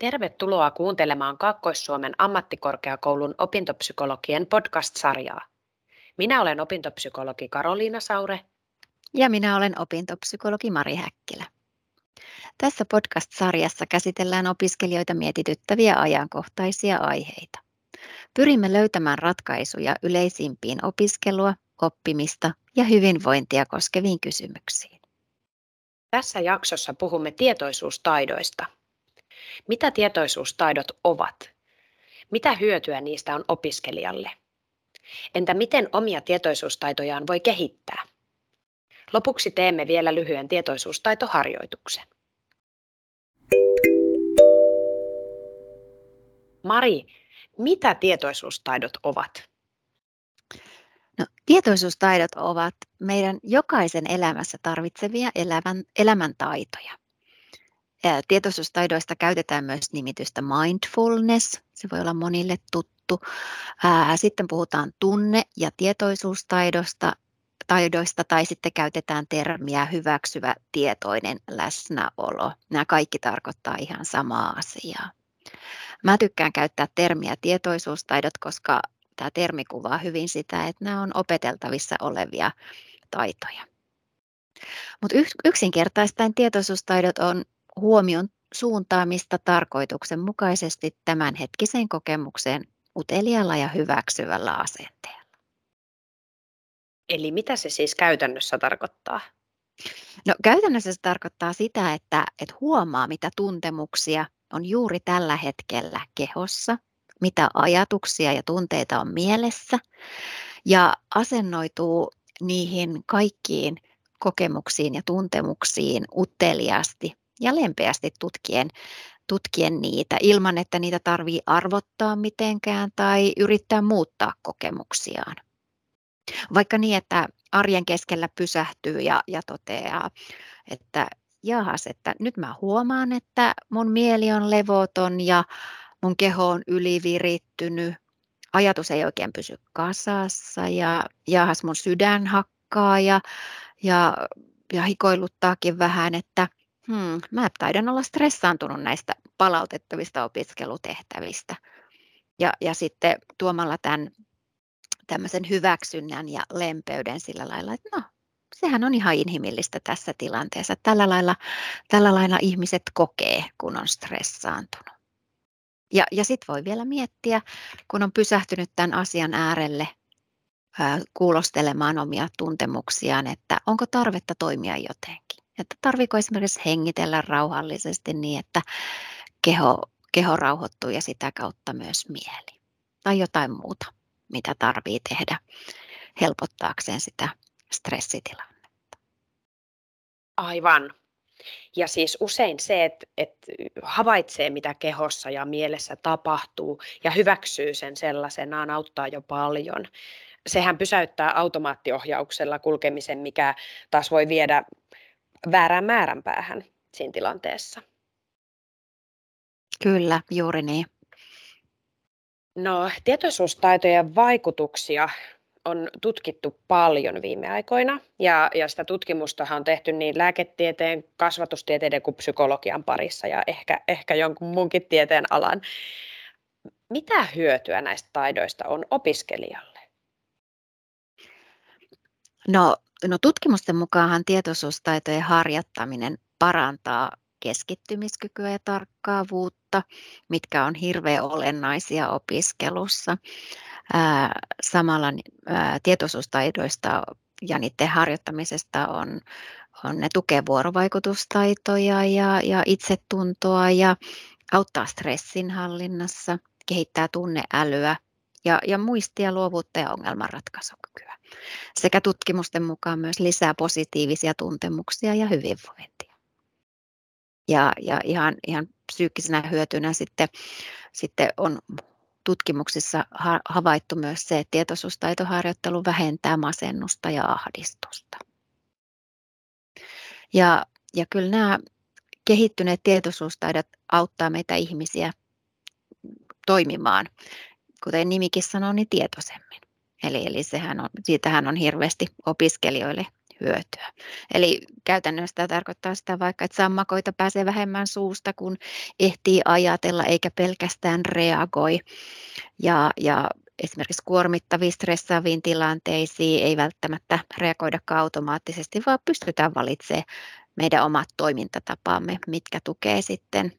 Tervetuloa kuuntelemaan Kaakkois-Suomen ammattikorkeakoulun opintopsykologien podcast-sarjaa. Minä olen opintopsykologi Karoliina Saure. Ja minä olen opintopsykologi Mari Häkkilä. Tässä podcast-sarjassa käsitellään opiskelijoita mietityttäviä ajankohtaisia aiheita. Pyrimme löytämään ratkaisuja yleisimpiin opiskelua, oppimista ja hyvinvointia koskeviin kysymyksiin. Tässä jaksossa puhumme tietoisuustaidoista – mitä tietoisuustaidot ovat? Mitä hyötyä niistä on opiskelijalle? Entä miten omia tietoisuustaitojaan voi kehittää? Lopuksi teemme vielä lyhyen tietoisuustaitoharjoituksen. Mari, mitä tietoisuustaidot ovat? No, tietoisuustaidot ovat meidän jokaisen elämässä tarvitsevia elämän, elämäntaitoja. Tietoisuustaidoista käytetään myös nimitystä mindfulness, se voi olla monille tuttu. Sitten puhutaan tunne- ja tietoisuustaidosta taidoista tai sitten käytetään termiä hyväksyvä tietoinen läsnäolo. Nämä kaikki tarkoittaa ihan samaa asiaa. Mä tykkään käyttää termiä tietoisuustaidot, koska tämä termi kuvaa hyvin sitä, että nämä on opeteltavissa olevia taitoja. Mutta yksinkertaistaen tietoisuustaidot on huomion suuntaamista tarkoituksenmukaisesti tämänhetkiseen kokemukseen utelialla ja hyväksyvällä asenteella. Eli mitä se siis käytännössä tarkoittaa? No, käytännössä se tarkoittaa sitä, että, että huomaa, mitä tuntemuksia on juuri tällä hetkellä kehossa, mitä ajatuksia ja tunteita on mielessä ja asennoituu niihin kaikkiin kokemuksiin ja tuntemuksiin uteliaasti ja lempeästi tutkien, tutkien niitä ilman, että niitä tarvii arvottaa mitenkään tai yrittää muuttaa kokemuksiaan. Vaikka niin, että arjen keskellä pysähtyy ja, ja toteaa, että jahas, että nyt mä huomaan, että mun mieli on levoton ja mun keho on ylivirittynyt, ajatus ei oikein pysy kasassa ja jahas mun sydän hakkaa ja, ja, ja hikoiluttaakin vähän, että Hmm, mä taidan olla stressaantunut näistä palautettavista opiskelutehtävistä. Ja, ja sitten tuomalla tämän tämmöisen hyväksynnän ja lempeyden sillä lailla, että no, sehän on ihan inhimillistä tässä tilanteessa. Tällä lailla, tällä lailla ihmiset kokee, kun on stressaantunut. Ja, ja sitten voi vielä miettiä, kun on pysähtynyt tämän asian äärelle ää, kuulostelemaan omia tuntemuksiaan, että onko tarvetta toimia jotenkin. Että tarviko esimerkiksi hengitellä rauhallisesti niin, että keho, keho rauhoittuu ja sitä kautta myös mieli. Tai jotain muuta, mitä tarvii tehdä helpottaakseen sitä stressitilannetta. Aivan. Ja siis usein se, että, että havaitsee, mitä kehossa ja mielessä tapahtuu ja hyväksyy sen sellaisenaan, auttaa jo paljon. Sehän pysäyttää automaattiohjauksella kulkemisen, mikä taas voi viedä väärään määränpäähän siinä tilanteessa. Kyllä, juuri niin. No, tietoisuustaitojen vaikutuksia on tutkittu paljon viime aikoina ja, ja sitä tutkimusta on tehty niin lääketieteen, kasvatustieteiden kuin psykologian parissa ja ehkä, ehkä jonkun muunkin tieteen alan. Mitä hyötyä näistä taidoista on opiskelijalle? No No tutkimusten mukaan tietoisuustaitojen harjoittaminen parantaa keskittymiskykyä ja tarkkaavuutta, mitkä on hirveän olennaisia opiskelussa. samalla tietoisuustaidoista ja niiden harjoittamisesta on, on ne tukee vuorovaikutustaitoja ja, ja itsetuntoa ja auttaa stressinhallinnassa, kehittää tunneälyä ja, ja muistia, luovuutta ja ongelmanratkaisukykyä. Sekä tutkimusten mukaan myös lisää positiivisia tuntemuksia ja hyvinvointia. Ja, ja ihan, ihan psyykkisenä hyötynä sitten, sitten on tutkimuksissa havaittu myös se, että tietoisuustaitoharjoittelu vähentää masennusta ja ahdistusta. Ja, ja kyllä nämä kehittyneet tietoisuustaidot auttaa meitä ihmisiä toimimaan kuten nimikin sanoo, niin tietoisemmin. Eli, eli sehän on, siitähän on hirveästi opiskelijoille hyötyä. Eli käytännössä tämä tarkoittaa sitä vaikka, että sammakoita pääsee vähemmän suusta, kun ehtii ajatella eikä pelkästään reagoi. Ja, ja esimerkiksi kuormittaviin, stressaaviin tilanteisiin ei välttämättä reagoida automaattisesti, vaan pystytään valitsemaan meidän omat toimintatapaamme, mitkä tukee sitten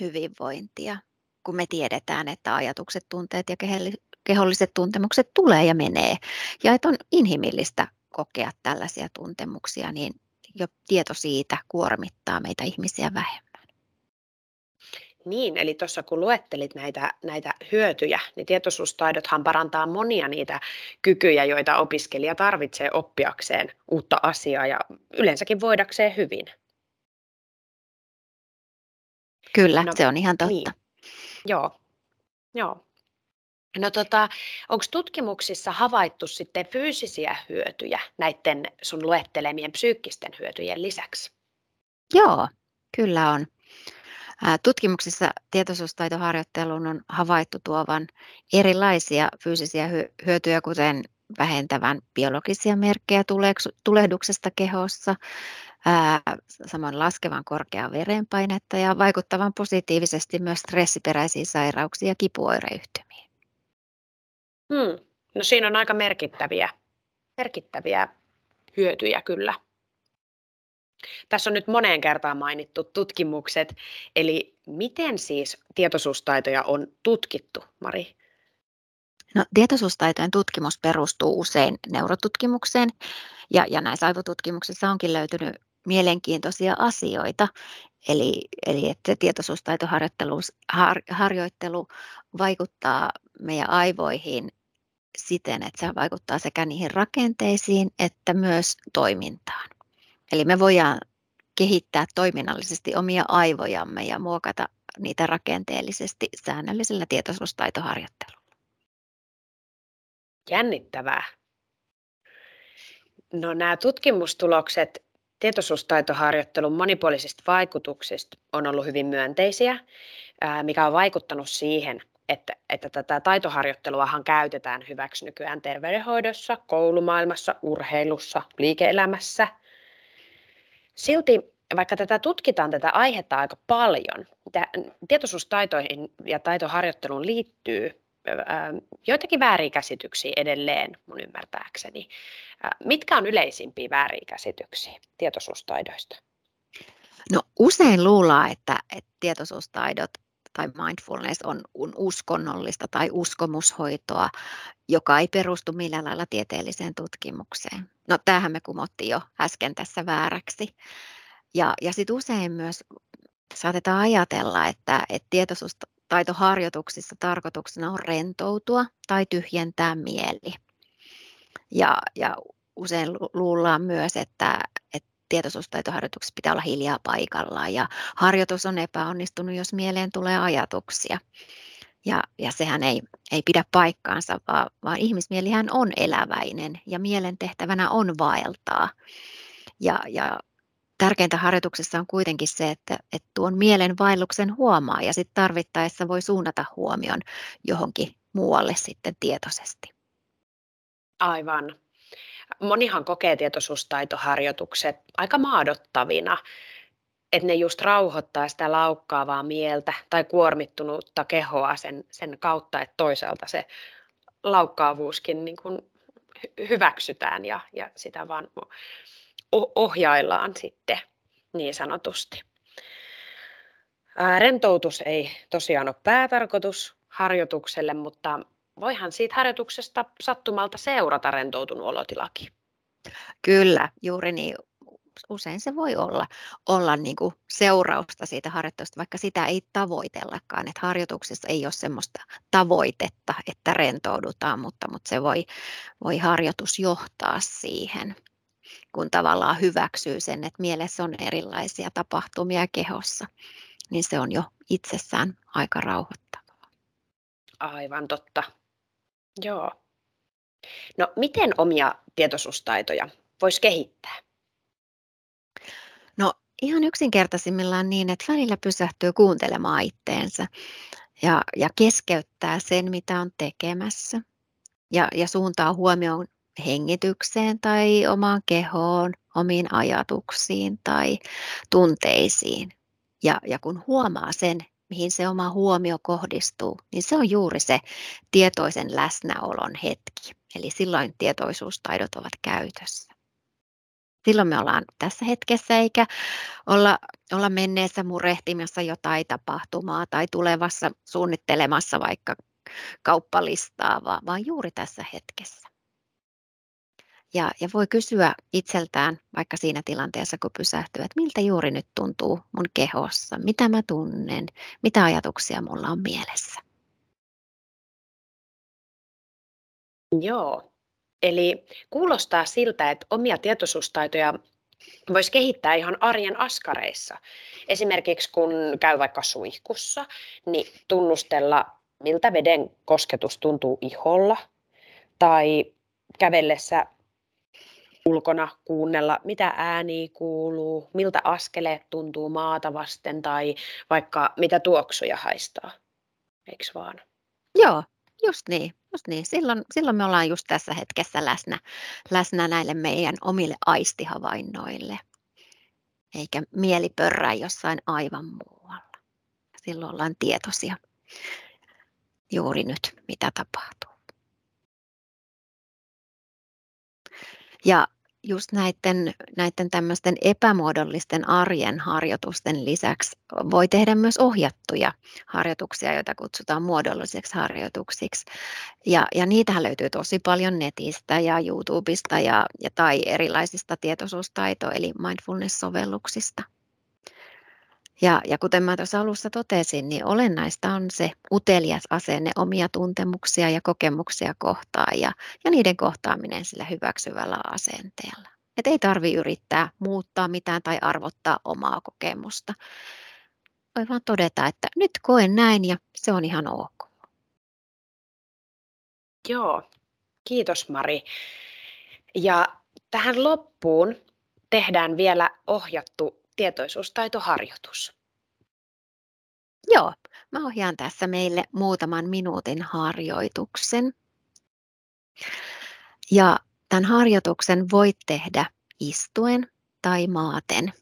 hyvinvointia, kun me tiedetään, että ajatukset, tunteet ja keholliset tuntemukset tulee ja menee. Ja että on inhimillistä kokea tällaisia tuntemuksia, niin jo tieto siitä kuormittaa meitä ihmisiä vähemmän. Niin, eli tuossa kun luettelit näitä, näitä hyötyjä, niin tietoisuustaidothan parantaa monia niitä kykyjä, joita opiskelija tarvitsee oppiakseen uutta asiaa ja yleensäkin voidakseen hyvin. Kyllä, no, se on ihan totta. Niin. Joo, joo. No tota, onko tutkimuksissa havaittu sitten fyysisiä hyötyjä näiden sun luettelemien psyykkisten hyötyjen lisäksi? Joo, kyllä on. Tutkimuksissa tietoisuustaitoharjoitteluun on havaittu tuovan erilaisia fyysisiä hyötyjä, kuten vähentävän biologisia merkkejä tulehduksesta kehossa, samoin laskevan korkeaa verenpainetta ja vaikuttavan positiivisesti myös stressiperäisiin sairauksiin ja kipuoireyhtymiin. Hmm. No siinä on aika merkittäviä, merkittäviä hyötyjä kyllä. Tässä on nyt moneen kertaan mainittu tutkimukset, eli miten siis tietoisuustaitoja on tutkittu, Mari? No, tietoisuustaitojen tutkimus perustuu usein neurotutkimukseen, ja, ja näissä aivotutkimuksissa onkin löytynyt mielenkiintoisia asioita. Eli, eli että tietoisuustaitoharjoittelu har, harjoittelu vaikuttaa meidän aivoihin siten, että se vaikuttaa sekä niihin rakenteisiin että myös toimintaan. Eli me voidaan kehittää toiminnallisesti omia aivojamme ja muokata niitä rakenteellisesti säännöllisellä tietoisuustaitoharjoittelulla. Jännittävää. No nämä tutkimustulokset tietoisuustaitoharjoittelun monipuolisista vaikutuksista on ollut hyvin myönteisiä, mikä on vaikuttanut siihen, että, että tätä taitoharjoitteluahan käytetään hyväksi nykyään terveydenhoidossa, koulumaailmassa, urheilussa, liike-elämässä – Silti vaikka tätä tutkitaan tätä aihetta aika paljon, tietoisuustaitoihin ja taitoharjoitteluun liittyy joitakin väärinkäsityksiä edelleen mun ymmärtääkseni. Mitkä on yleisimpiä väärinkäsityksiä tietoisuustaidoista? No usein luullaan, että, että tietoisuustaidot tai mindfulness on uskonnollista tai uskomushoitoa, joka ei perustu millään lailla tieteelliseen tutkimukseen. No tämähän me kumottiin jo äsken tässä vääräksi. Ja, ja sitten usein myös saatetaan ajatella, että, että tietoisuustaitoharjoituksissa tarkoituksena on rentoutua tai tyhjentää mieli. Ja, ja usein luullaan myös, että, että tietoisuustaitoharjoituksessa pitää olla hiljaa paikallaan ja harjoitus on epäonnistunut, jos mieleen tulee ajatuksia. Ja, ja sehän ei, ei pidä paikkaansa, vaan, vaan ihmismielihän on eläväinen ja mielen tehtävänä on vaeltaa. Ja, ja tärkeintä harjoituksessa on kuitenkin se, että, että tuon mielen vaelluksen huomaa ja sitten tarvittaessa voi suunnata huomion johonkin muualle sitten tietoisesti. Aivan. Monihan kokee tietoisuustaitoharjoitukset aika maadottavina että ne just rauhoittaa sitä laukkaavaa mieltä tai kuormittunutta kehoa sen, sen kautta, että toisaalta se laukkaavuuskin niin kuin hyväksytään ja, ja sitä vaan ohjaillaan sitten niin sanotusti. Rentoutus ei tosiaan ole päätarkoitus harjoitukselle, mutta voihan siitä harjoituksesta sattumalta seurata rentoutunut olotilaki. Kyllä, juuri niin usein se voi olla, olla niin kuin seurausta siitä harjoittelusta, vaikka sitä ei tavoitellakaan. Että harjoituksessa ei ole sellaista tavoitetta, että rentoudutaan, mutta, mutta se voi, voi harjoitus johtaa siihen, kun tavallaan hyväksyy sen, että mielessä on erilaisia tapahtumia kehossa, niin se on jo itsessään aika rauhoittavaa. Aivan totta. Joo. No miten omia tietoisuustaitoja voisi kehittää? No ihan yksinkertaisimmillaan niin, että välillä pysähtyy kuuntelemaan itteensä ja, ja keskeyttää sen, mitä on tekemässä ja, ja suuntaa huomioon hengitykseen tai omaan kehoon, omiin ajatuksiin tai tunteisiin. Ja, ja kun huomaa sen, mihin se oma huomio kohdistuu, niin se on juuri se tietoisen läsnäolon hetki. Eli silloin tietoisuustaidot ovat käytössä. Silloin me ollaan tässä hetkessä eikä olla, olla menneessä murehtimassa jotain tapahtumaa tai tulevassa suunnittelemassa vaikka kauppalistaa, vaan, vaan juuri tässä hetkessä. Ja, ja voi kysyä itseltään vaikka siinä tilanteessa, kun pysähtyy, että miltä juuri nyt tuntuu mun kehossa, mitä mä tunnen, mitä ajatuksia mulla on mielessä. Joo, eli kuulostaa siltä, että omia tietoisuustaitoja voisi kehittää ihan arjen askareissa. Esimerkiksi kun käy vaikka suihkussa, niin tunnustella, miltä veden kosketus tuntuu iholla, tai kävellessä ulkona kuunnella, mitä ääniä kuuluu, miltä askeleet tuntuu maata vasten tai vaikka mitä tuoksuja haistaa. Eikö vaan? Joo, just niin. Just niin. Silloin, silloin me ollaan just tässä hetkessä läsnä, läsnä näille meidän omille aistihavainnoille. Eikä mieli pörrää jossain aivan muualla. Silloin ollaan tietoisia juuri nyt, mitä tapahtuu. Ja just näiden, näiden tämmöisten epämuodollisten arjen harjoitusten lisäksi voi tehdä myös ohjattuja harjoituksia, joita kutsutaan muodollisiksi harjoituksiksi. Ja, ja niitähän löytyy tosi paljon netistä ja YouTubesta ja, ja tai erilaisista tietoisuustaito- eli mindfulness-sovelluksista. Ja, ja kuten mä tuossa alussa totesin, niin olennaista on se utelias asenne omia tuntemuksia ja kokemuksia kohtaan ja, ja niiden kohtaaminen sillä hyväksyvällä asenteella. Et ei tarvi yrittää muuttaa mitään tai arvottaa omaa kokemusta. Voi vaan todeta, että nyt koen näin ja se on ihan ok. Joo, kiitos Mari. Ja tähän loppuun tehdään vielä ohjattu tietoisuustaitoharjoitus. Joo, mä ohjaan tässä meille muutaman minuutin harjoituksen. Ja tämän harjoituksen voit tehdä istuen tai maaten,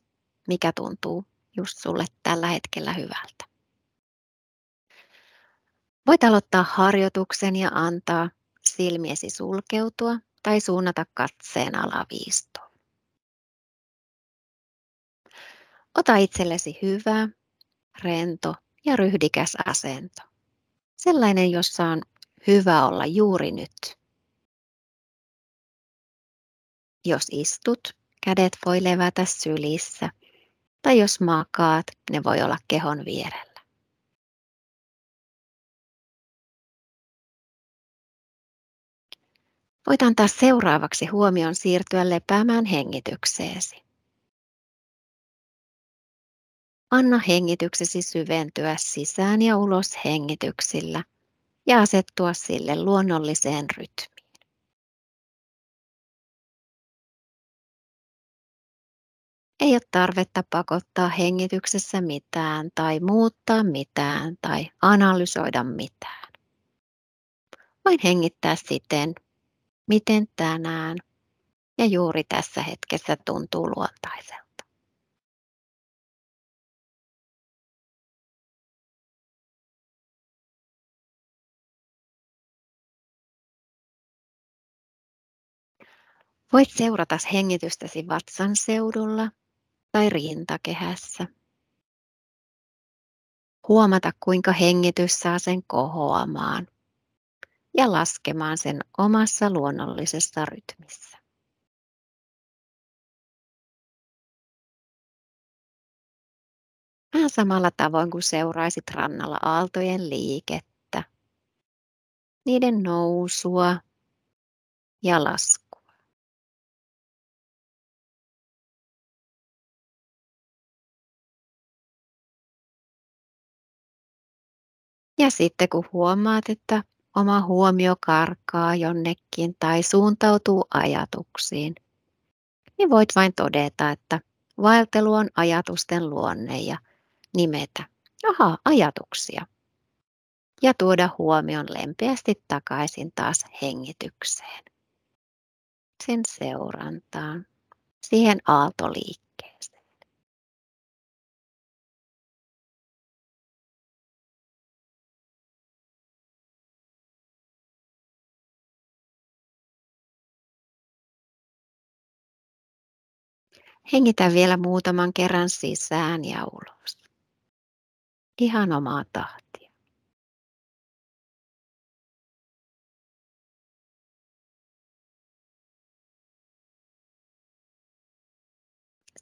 mikä tuntuu just sulle tällä hetkellä hyvältä. Voit aloittaa harjoituksen ja antaa silmiesi sulkeutua tai suunnata katseen alaviistoon. Ota itsellesi hyvä, rento ja ryhdikäs asento. Sellainen, jossa on hyvä olla juuri nyt. Jos istut, kädet voi levätä sylissä, tai jos makaat, ne voi olla kehon vierellä. Voit antaa seuraavaksi huomion siirtyä lepäämään hengitykseesi. Anna hengityksesi syventyä sisään ja ulos hengityksillä ja asettua sille luonnolliseen rytmiin. Ei ole tarvetta pakottaa hengityksessä mitään tai muuttaa mitään tai analysoida mitään. Voin hengittää siten, miten tänään ja juuri tässä hetkessä tuntuu luontaiselta. Voit seurata hengitystäsi vatsan seudulla tai rintakehässä. Huomata, kuinka hengitys saa sen kohoamaan ja laskemaan sen omassa luonnollisessa rytmissä. Vähän samalla tavoin kuin seuraisit rannalla aaltojen liikettä, niiden nousua ja laskua. Ja sitten kun huomaat, että oma huomio karkaa jonnekin tai suuntautuu ajatuksiin, niin voit vain todeta, että vaeltelu on ajatusten luonne ja nimetä, aha, ajatuksia. Ja tuoda huomion lempeästi takaisin taas hengitykseen. sen seurantaan, siihen aaltoliikkeeseen. Hengitä vielä muutaman kerran sisään ja ulos. Ihan omaa tahtia.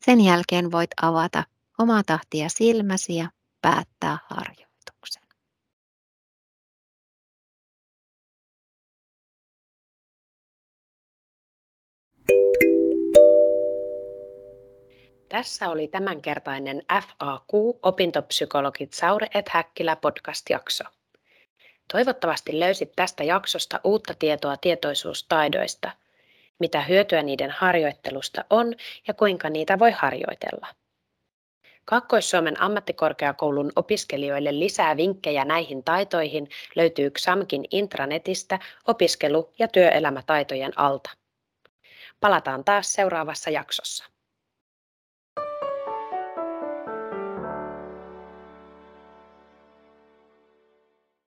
Sen jälkeen voit avata omaa tahtia silmäsi ja päättää harjoituksen. Tässä oli tämänkertainen FAQ Opintopsykologit Saure et Häkkilä podcast-jakso. Toivottavasti löysit tästä jaksosta uutta tietoa tietoisuustaidoista, mitä hyötyä niiden harjoittelusta on ja kuinka niitä voi harjoitella. Kaakkois-Suomen ammattikorkeakoulun opiskelijoille lisää vinkkejä näihin taitoihin löytyy XAMKin intranetistä opiskelu- ja työelämätaitojen alta. Palataan taas seuraavassa jaksossa.